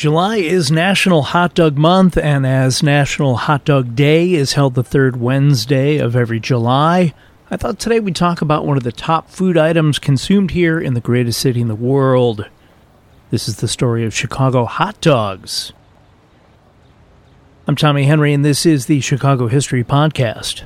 July is National Hot Dog Month, and as National Hot Dog Day is held the third Wednesday of every July, I thought today we'd talk about one of the top food items consumed here in the greatest city in the world. This is the story of Chicago hot dogs. I'm Tommy Henry, and this is the Chicago History Podcast.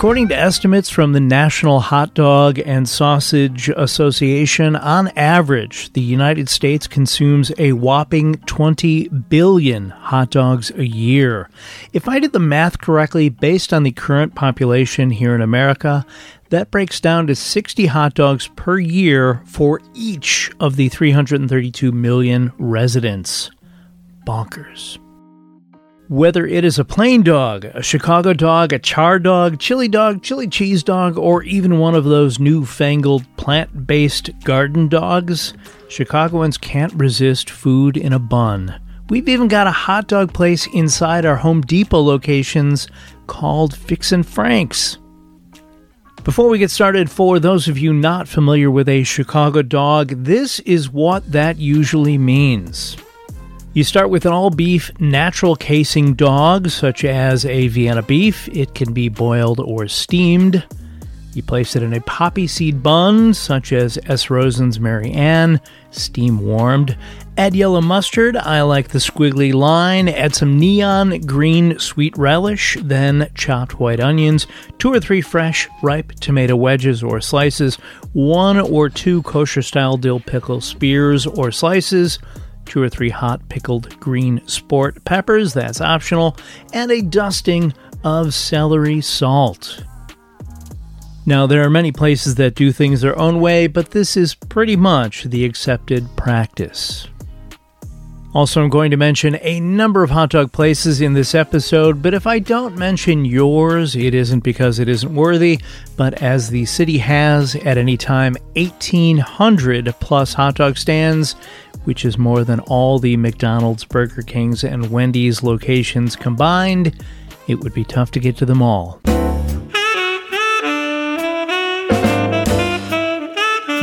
According to estimates from the National Hot Dog and Sausage Association, on average, the United States consumes a whopping 20 billion hot dogs a year. If I did the math correctly, based on the current population here in America, that breaks down to 60 hot dogs per year for each of the 332 million residents. Bonkers. Whether it is a plain dog, a Chicago dog, a char dog, chili dog, chili cheese dog, or even one of those newfangled plant based garden dogs, Chicagoans can't resist food in a bun. We've even got a hot dog place inside our Home Depot locations called Fixin' Frank's. Before we get started, for those of you not familiar with a Chicago dog, this is what that usually means. You start with an all beef natural casing dog, such as a Vienna beef. It can be boiled or steamed. You place it in a poppy seed bun, such as S. Rosen's Mary Ann, steam warmed. Add yellow mustard, I like the squiggly line. Add some neon green sweet relish, then chopped white onions, two or three fresh, ripe tomato wedges or slices, one or two kosher style dill pickle spears or slices two or three hot pickled green sport peppers, that's optional, and a dusting of celery salt. Now, there are many places that do things their own way, but this is pretty much the accepted practice. Also, I'm going to mention a number of hot dog places in this episode, but if I don't mention yours, it isn't because it isn't worthy, but as the city has at any time 1,800 plus hot dog stands, which is more than all the McDonald's, Burger King's, and Wendy's locations combined, it would be tough to get to them all.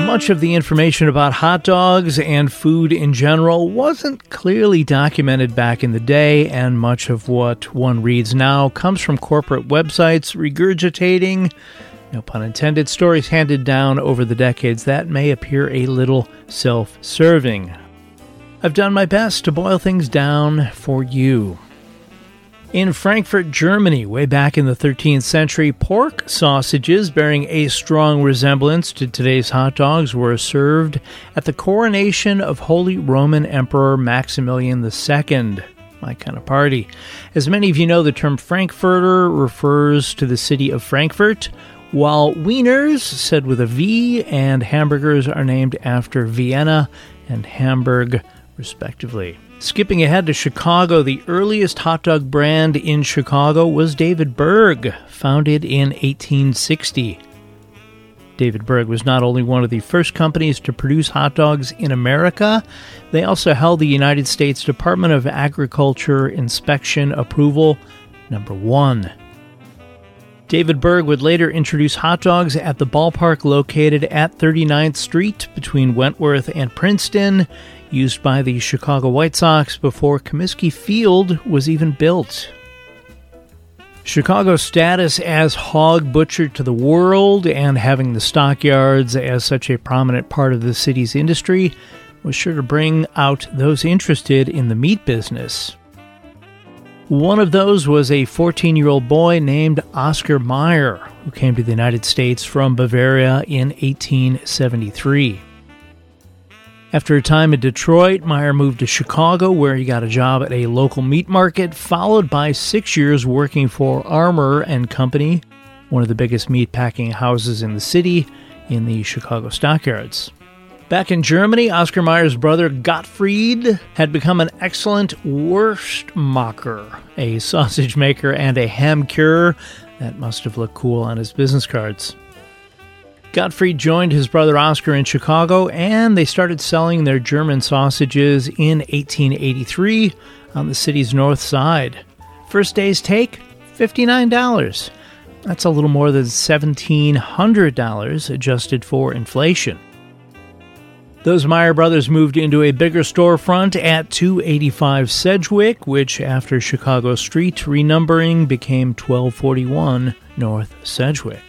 Much of the information about hot dogs and food in general wasn't clearly documented back in the day, and much of what one reads now comes from corporate websites regurgitating, no pun intended, stories handed down over the decades that may appear a little self serving. I've done my best to boil things down for you. In Frankfurt, Germany, way back in the 13th century, pork sausages bearing a strong resemblance to today's hot dogs were served at the coronation of Holy Roman Emperor Maximilian II. My kind of party. As many of you know, the term Frankfurter refers to the city of Frankfurt, while wieners, said with a V, and hamburgers are named after Vienna and Hamburg respectively. Skipping ahead to Chicago, the earliest hot dog brand in Chicago was David Berg, founded in 1860. David Berg was not only one of the first companies to produce hot dogs in America, they also held the United States Department of Agriculture inspection approval number one. David Berg would later introduce hot dogs at the ballpark located at 39th Street between Wentworth and Princeton used by the Chicago White Sox before Comiskey Field was even built. Chicago's status as hog butcher to the world and having the stockyards as such a prominent part of the city's industry was sure to bring out those interested in the meat business. One of those was a 14 year old boy named Oscar Mayer, who came to the United States from Bavaria in 1873. After a time in Detroit, Mayer moved to Chicago, where he got a job at a local meat market, followed by six years working for Armour and Company, one of the biggest meat packing houses in the city, in the Chicago stockyards. Back in Germany, Oscar Mayer's brother Gottfried had become an excellent Wurstmacher, a sausage maker and a ham curer that must have looked cool on his business cards. Gottfried joined his brother Oscar in Chicago and they started selling their German sausages in 1883 on the city's north side. First day's take $59. That's a little more than $1,700 adjusted for inflation. Those Mayer brothers moved into a bigger storefront at 285 Sedgwick, which after Chicago Street renumbering became 1241 North Sedgwick.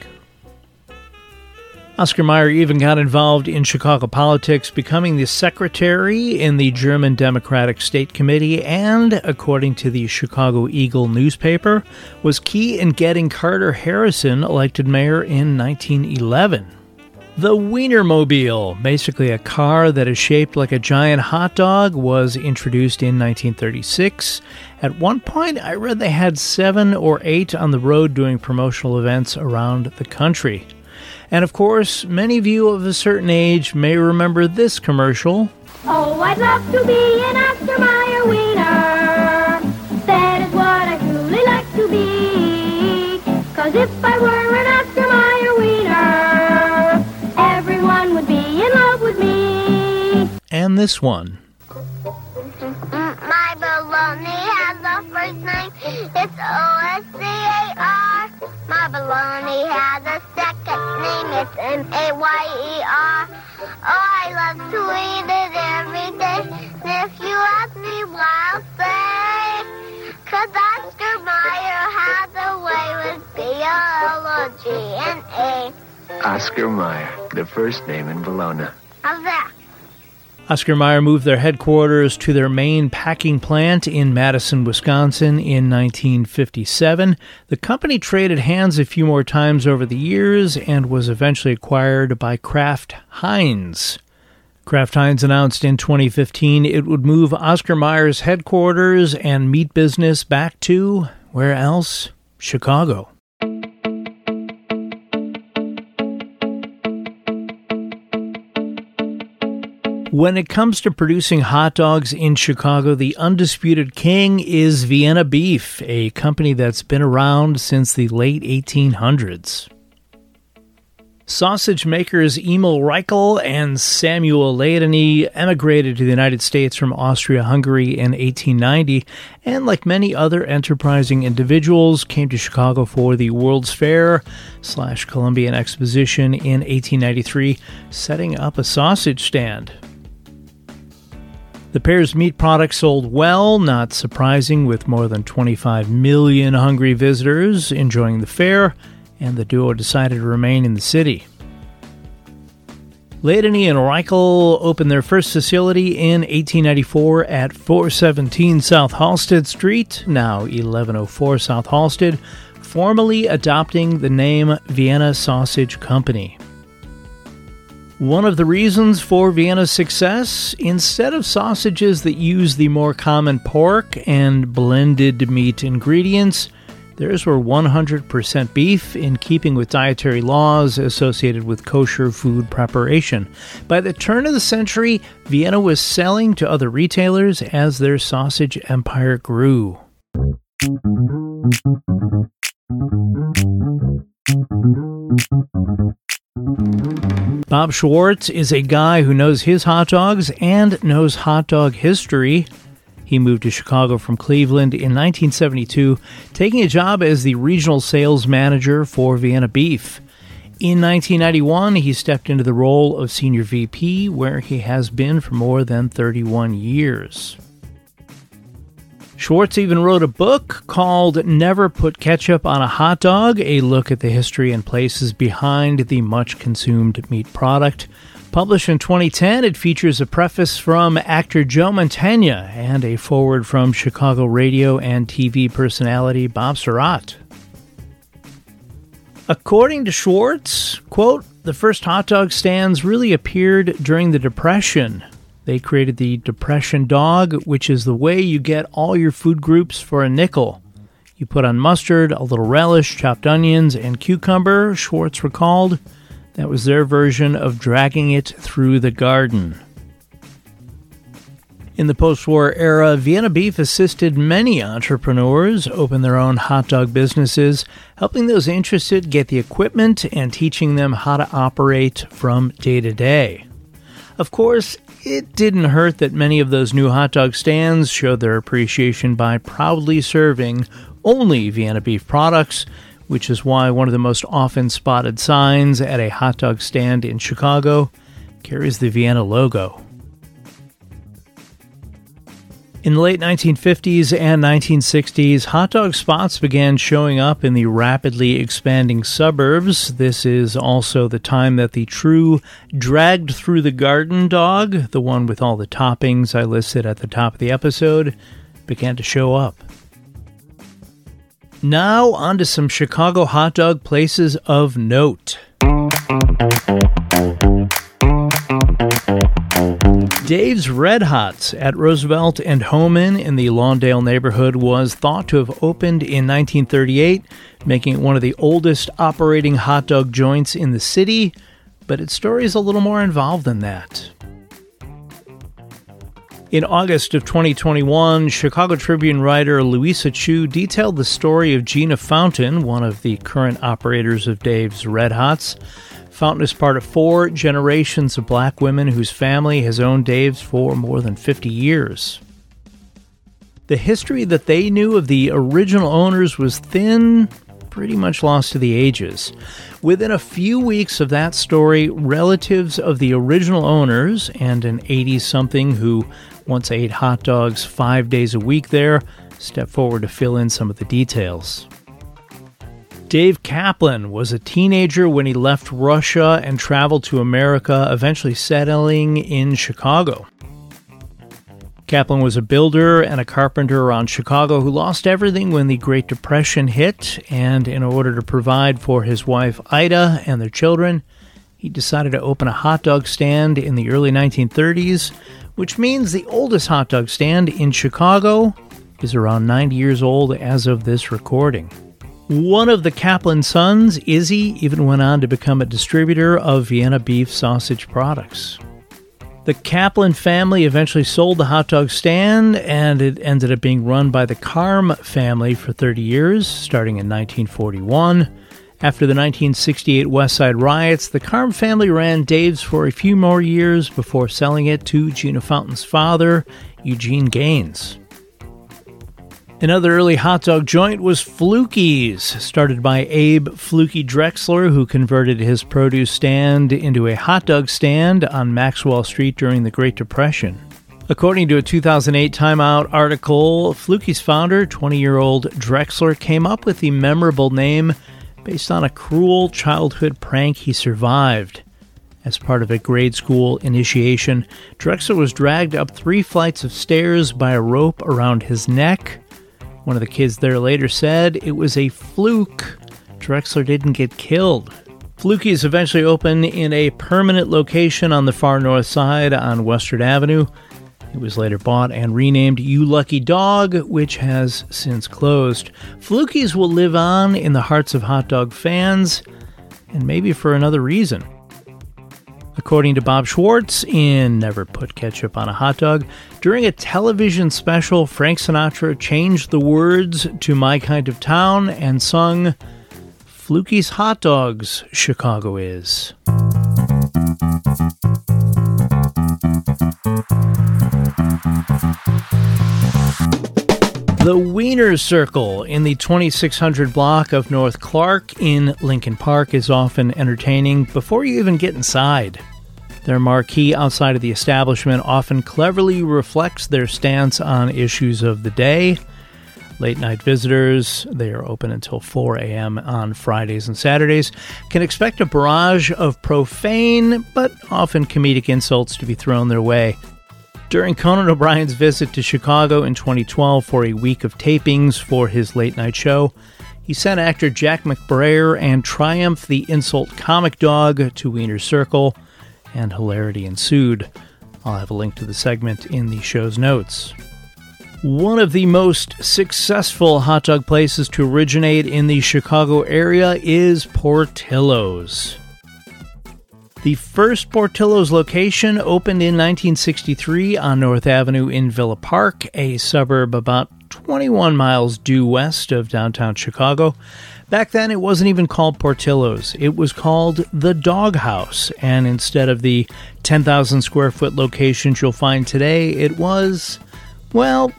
Oscar Mayer even got involved in Chicago politics, becoming the secretary in the German Democratic State Committee, and, according to the Chicago Eagle newspaper, was key in getting Carter Harrison elected mayor in 1911. The Wienermobile, basically a car that is shaped like a giant hot dog, was introduced in 1936. At one point, I read they had seven or eight on the road doing promotional events around the country. And of course, many of you of a certain age may remember this commercial. Oh, I'd love to be an Oscar Mayer wiener. That is what I truly like to be. Cause if I were an Oscar Mayer wiener, everyone would be in love with me. And this one. M-A-Y-E-R. Oh, I love to eat it every day. And if you ask me why, I'll say, cause Oscar Mayer has a way with B-O-L-O-G-N-A. Oscar Mayer, the first name in Bologna. How's that? Oscar Mayer moved their headquarters to their main packing plant in Madison, Wisconsin in 1957. The company traded hands a few more times over the years and was eventually acquired by Kraft Heinz. Kraft Heinz announced in 2015 it would move Oscar Mayer's headquarters and meat business back to, where else? Chicago. When it comes to producing hot dogs in Chicago, the undisputed king is Vienna Beef, a company that's been around since the late 1800s. Sausage makers Emil Reichel and Samuel Ladany emigrated to the United States from Austria Hungary in 1890, and like many other enterprising individuals, came to Chicago for the World's Fair slash Columbian Exposition in 1893, setting up a sausage stand. The pair's meat products sold well, not surprising, with more than 25 million hungry visitors enjoying the fair, and the duo decided to remain in the city. Ladany and Reichel opened their first facility in 1894 at 417 South Halsted Street, now 1104 South Halsted, formally adopting the name Vienna Sausage Company. One of the reasons for Vienna's success, instead of sausages that use the more common pork and blended meat ingredients, theirs were 100% beef in keeping with dietary laws associated with kosher food preparation. By the turn of the century, Vienna was selling to other retailers as their sausage empire grew. Bob Schwartz is a guy who knows his hot dogs and knows hot dog history. He moved to Chicago from Cleveland in 1972, taking a job as the regional sales manager for Vienna Beef. In 1991, he stepped into the role of senior VP, where he has been for more than 31 years. Schwartz even wrote a book called Never Put Ketchup on a Hot Dog, a look at the history and places behind the much consumed meat product. Published in 2010, it features a preface from actor Joe Mantegna and a foreword from Chicago radio and TV personality Bob Sirott. According to Schwartz, quote, the first hot dog stands really appeared during the Depression. They created the Depression Dog, which is the way you get all your food groups for a nickel. You put on mustard, a little relish, chopped onions, and cucumber, Schwartz recalled. That was their version of dragging it through the garden. In the post war era, Vienna Beef assisted many entrepreneurs open their own hot dog businesses, helping those interested get the equipment and teaching them how to operate from day to day. Of course, it didn't hurt that many of those new hot dog stands showed their appreciation by proudly serving only Vienna Beef products, which is why one of the most often spotted signs at a hot dog stand in Chicago carries the Vienna logo. In the late 1950s and 1960s, hot dog spots began showing up in the rapidly expanding suburbs. This is also the time that the true dragged through the garden dog, the one with all the toppings I listed at the top of the episode, began to show up. Now, on to some Chicago hot dog places of note. Dave's Red Hots at Roosevelt and Homan in the Lawndale neighborhood was thought to have opened in 1938, making it one of the oldest operating hot dog joints in the city, but its story is a little more involved than that. In August of 2021, Chicago Tribune writer Louisa Chu detailed the story of Gina Fountain, one of the current operators of Dave's Red Hots. Fountain is part of four generations of black women whose family has owned Dave's for more than 50 years. The history that they knew of the original owners was thin, pretty much lost to the ages. Within a few weeks of that story, relatives of the original owners and an 80 something who once ate hot dogs five days a week there stepped forward to fill in some of the details. Dave Kaplan was a teenager when he left Russia and traveled to America, eventually settling in Chicago. Kaplan was a builder and a carpenter around Chicago who lost everything when the Great Depression hit, and in order to provide for his wife Ida and their children, he decided to open a hot dog stand in the early 1930s, which means the oldest hot dog stand in Chicago is around 90 years old as of this recording. One of the Kaplan sons, Izzy, even went on to become a distributor of Vienna beef sausage products. The Kaplan family eventually sold the hot dog stand, and it ended up being run by the Carm family for 30 years, starting in 1941. After the 1968 West Side riots, the Carm family ran Dave's for a few more years before selling it to Gina Fountain's father, Eugene Gaines. Another early hot dog joint was Fluky's, started by Abe Fluky Drexler, who converted his produce stand into a hot dog stand on Maxwell Street during the Great Depression. According to a 2008 Time Out article, Fluky's founder, 20 year old Drexler, came up with the memorable name based on a cruel childhood prank he survived. As part of a grade school initiation, Drexler was dragged up three flights of stairs by a rope around his neck one of the kids there later said it was a fluke. Drexler didn't get killed. Fluky's eventually opened in a permanent location on the far north side on Western Avenue. It was later bought and renamed You Lucky Dog, which has since closed. Fluky's will live on in the hearts of hot dog fans, and maybe for another reason. According to Bob Schwartz in Never Put Ketchup on a Hot Dog, during a television special, Frank Sinatra changed the words to My Kind of Town and sung Fluky's Hot Dogs, Chicago is. The Wiener Circle in the 2600 block of North Clark in Lincoln Park is often entertaining before you even get inside. Their marquee outside of the establishment often cleverly reflects their stance on issues of the day. Late night visitors, they are open until 4 a.m. on Fridays and Saturdays, can expect a barrage of profane but often comedic insults to be thrown their way. During Conan O'Brien's visit to Chicago in 2012 for a week of tapings for his late night show, he sent actor Jack McBrayer and Triumph the Insult Comic Dog to Wiener Circle, and hilarity ensued. I'll have a link to the segment in the show's notes. One of the most successful hot dog places to originate in the Chicago area is Portillo's. The first Portillo's location opened in 1963 on North Avenue in Villa Park, a suburb about 21 miles due west of downtown Chicago. Back then, it wasn't even called Portillo's. It was called the Dog House, and instead of the 10,000 square foot locations you'll find today, it was, well,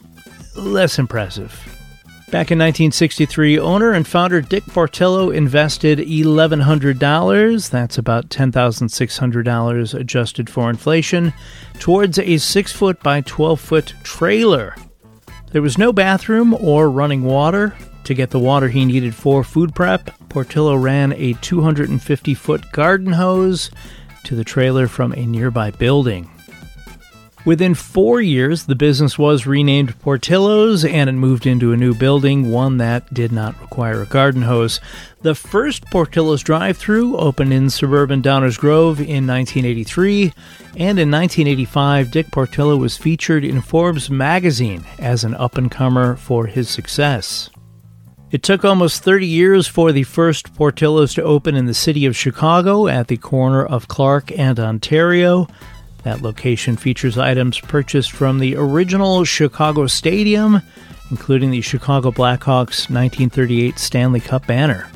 less impressive. Back in 1963, owner and founder Dick Portillo invested $1,100, that's about $10,600 adjusted for inflation, towards a 6 foot by 12 foot trailer. There was no bathroom or running water, to get the water he needed for food prep, Portillo ran a 250 foot garden hose to the trailer from a nearby building. Within four years, the business was renamed Portillo's and it moved into a new building, one that did not require a garden hose. The first Portillo's drive through opened in suburban Downers Grove in 1983, and in 1985, Dick Portillo was featured in Forbes magazine as an up and comer for his success. It took almost 30 years for the first Portillo's to open in the city of Chicago at the corner of Clark and Ontario. That location features items purchased from the original Chicago Stadium, including the Chicago Blackhawks 1938 Stanley Cup banner.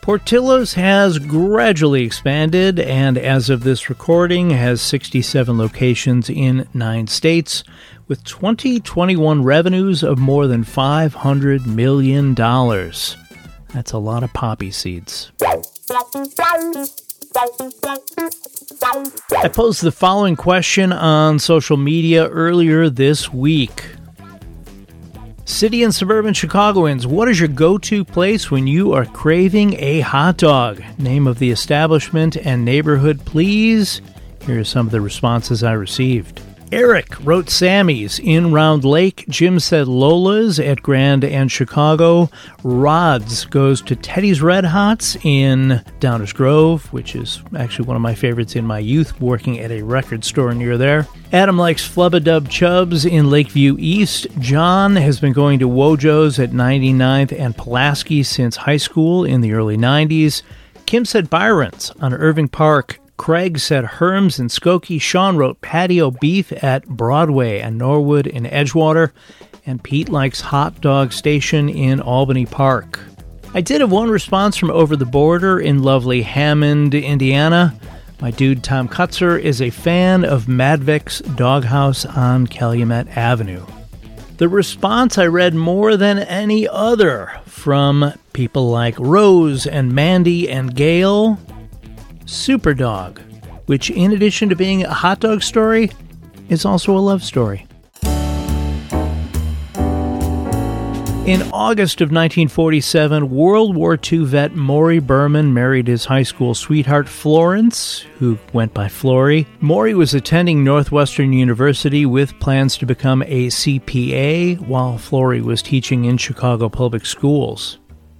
Portillo's has gradually expanded and, as of this recording, has 67 locations in nine states, with 2021 revenues of more than $500 million. That's a lot of poppy seeds. I posed the following question on social media earlier this week. City and suburban Chicagoans, what is your go to place when you are craving a hot dog? Name of the establishment and neighborhood, please. Here are some of the responses I received. Eric wrote Sammy's in Round Lake. Jim said Lola's at Grand and Chicago. Rods goes to Teddy's Red Hots in Downers Grove, which is actually one of my favorites in my youth, working at a record store near there. Adam likes Flubadub Chubs in Lakeview East. John has been going to Wojo's at 99th and Pulaski since high school in the early 90s. Kim said Byron's on Irving Park. Craig said Herms and Skokie. Sean wrote patio beef at Broadway and Norwood in Edgewater. And Pete likes Hot Dog Station in Albany Park. I did have one response from over the border in lovely Hammond, Indiana. My dude Tom Kutzer is a fan of Madvik's Doghouse on Calumet Avenue. The response I read more than any other from people like Rose and Mandy and Gail Superdawg, which, in addition to being a hot dog story, is also a love story. In August of 1947, World War II vet Maurie Berman married his high school sweetheart Florence, who went by Flaurie. Maurie was attending Northwestern University with plans to become a CPA, while Flaurie was teaching in Chicago public schools.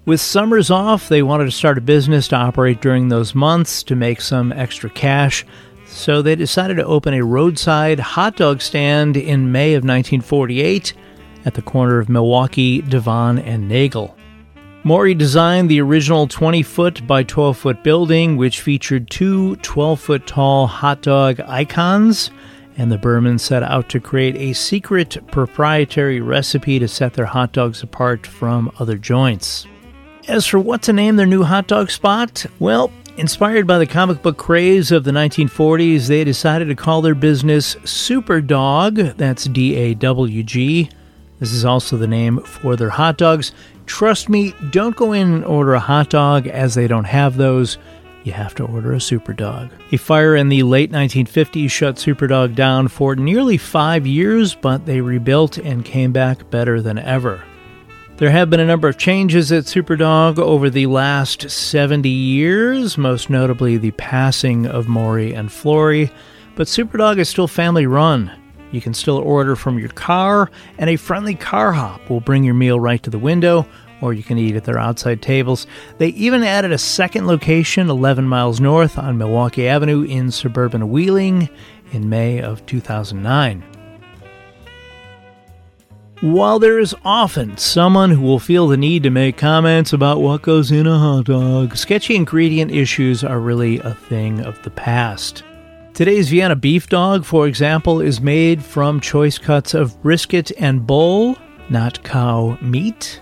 With summers off, they wanted to start a business to operate during those months to make some extra cash, so they decided to open a roadside hot dog stand in May of 1948 at the corner of Milwaukee, Devon, and Nagle. Maurie designed the original 20 foot by 12 foot building, which featured two 12 foot tall hot dog icons, and the Bermans set out to create a secret proprietary recipe to set their hot dogs apart from other joints. As for what to name their new hot dog spot, well, inspired by the comic book craze of the 1940s, they decided to call their business Superdawg. That's D A W G. This is also the name for their hot dogs. Trust me, don't go in and order a hot dog as they don't have those. You have to order a Superdawg. A fire in the late 1950s shut Superdawg down for nearly five years, but they rebuilt and came back better than ever. There have been a number of changes at Superdawg over the last 70 years, most notably the passing of Maurie and Flaurie, but Superdawg is still family run. You can still order from your car, and a friendly car hop will bring your meal right to the window, or you can eat at their outside tables. They even added a second location 11 miles north on Milwaukee Avenue in suburban Wheeling in May of 2009. While there is often someone who will feel the need to make comments about what goes in a hot dog, sketchy ingredient issues are really a thing of the past. Today's Vienna beef dog, for example, is made from choice cuts of brisket and bull, not cow meat,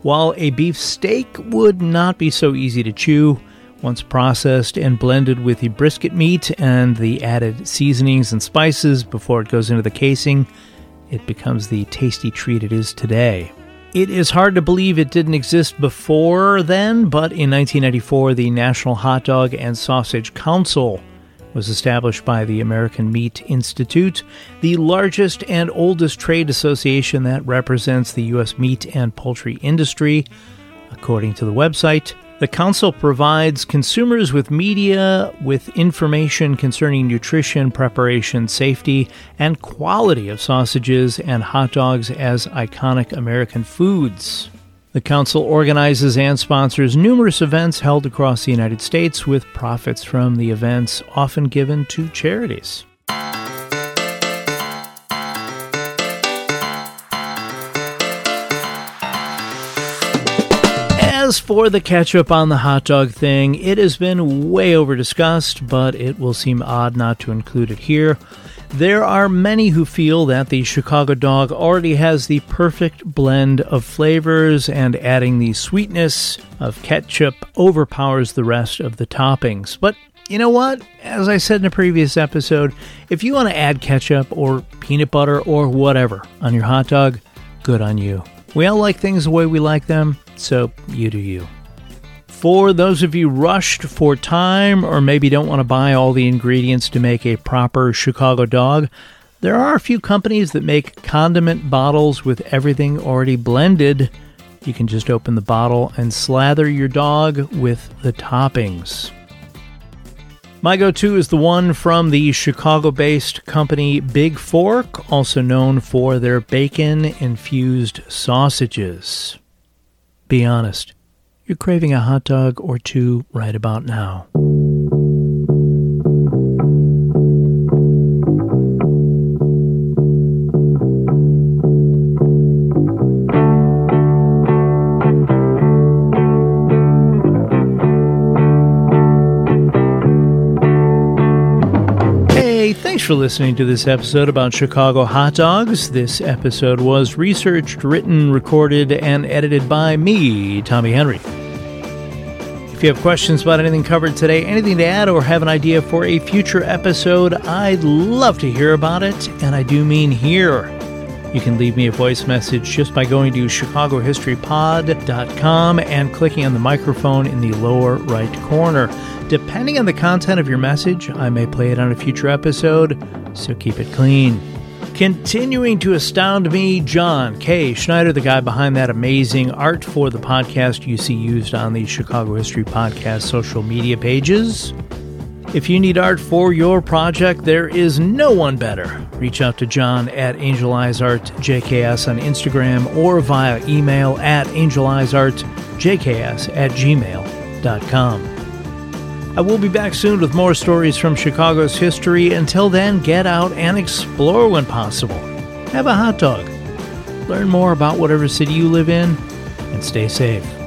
while a beef steak would not be so easy to chew. Once processed and blended with the brisket meat and the added seasonings and spices before it goes into the casing, it becomes the tasty treat it is today. It is hard to believe it didn't exist before then, but in 1994, the National Hot Dog and Sausage Council was established by the American Meat Institute, the largest and oldest trade association that represents the U.S. meat and poultry industry, according to the website. The Council provides consumers with media with information concerning nutrition, preparation, safety, and quality of sausages and hot dogs as iconic American foods. The Council organizes and sponsors numerous events held across the United States with profits from the events often given to charities. As for the ketchup on the hot dog thing, it has been way over discussed, but it will seem odd not to include it here. There are many who feel that the Chicago dog already has the perfect blend of flavors, and adding the sweetness of ketchup overpowers the rest of the toppings. But you know what? As I said in a previous episode, if you want to add ketchup or peanut butter or whatever on your hot dog, good on you. We all like things the way we like them, so you do you. For those of you rushed for time or maybe don't want to buy all the ingredients to make a proper Chicago dog, there are a few companies that make condiment bottles with everything already blended. You can just open the bottle and slather your dog with the toppings. My go to is the one from the Chicago based company Big Fork, also known for their bacon infused sausages. Be honest, you're craving a hot dog or two right about now. Thanks for listening to this episode about Chicago hot dogs. This episode was researched, written, recorded, and edited by me, Tommy Henry. If you have questions about anything covered today, anything to add, or have an idea for a future episode, I'd love to hear about it, and I do mean hear. You can leave me a voice message just by going to chicagohistorypod.com and clicking on the microphone in the lower right corner. Depending on the content of your message, I may play it on a future episode, so keep it clean. Continuing to astound me, John K. Schneider, the guy behind that amazing art for the podcast you see used on the Chicago History Podcast social media pages. If you need art for your project, there is no one better. Reach out to John at Angel Eyes Art JKS on Instagram or via email at angeleyesartjks at gmail.com. I will be back soon with more stories from Chicago's history. Until then, get out and explore when possible. Have a hot dog. Learn more about whatever city you live in and stay safe.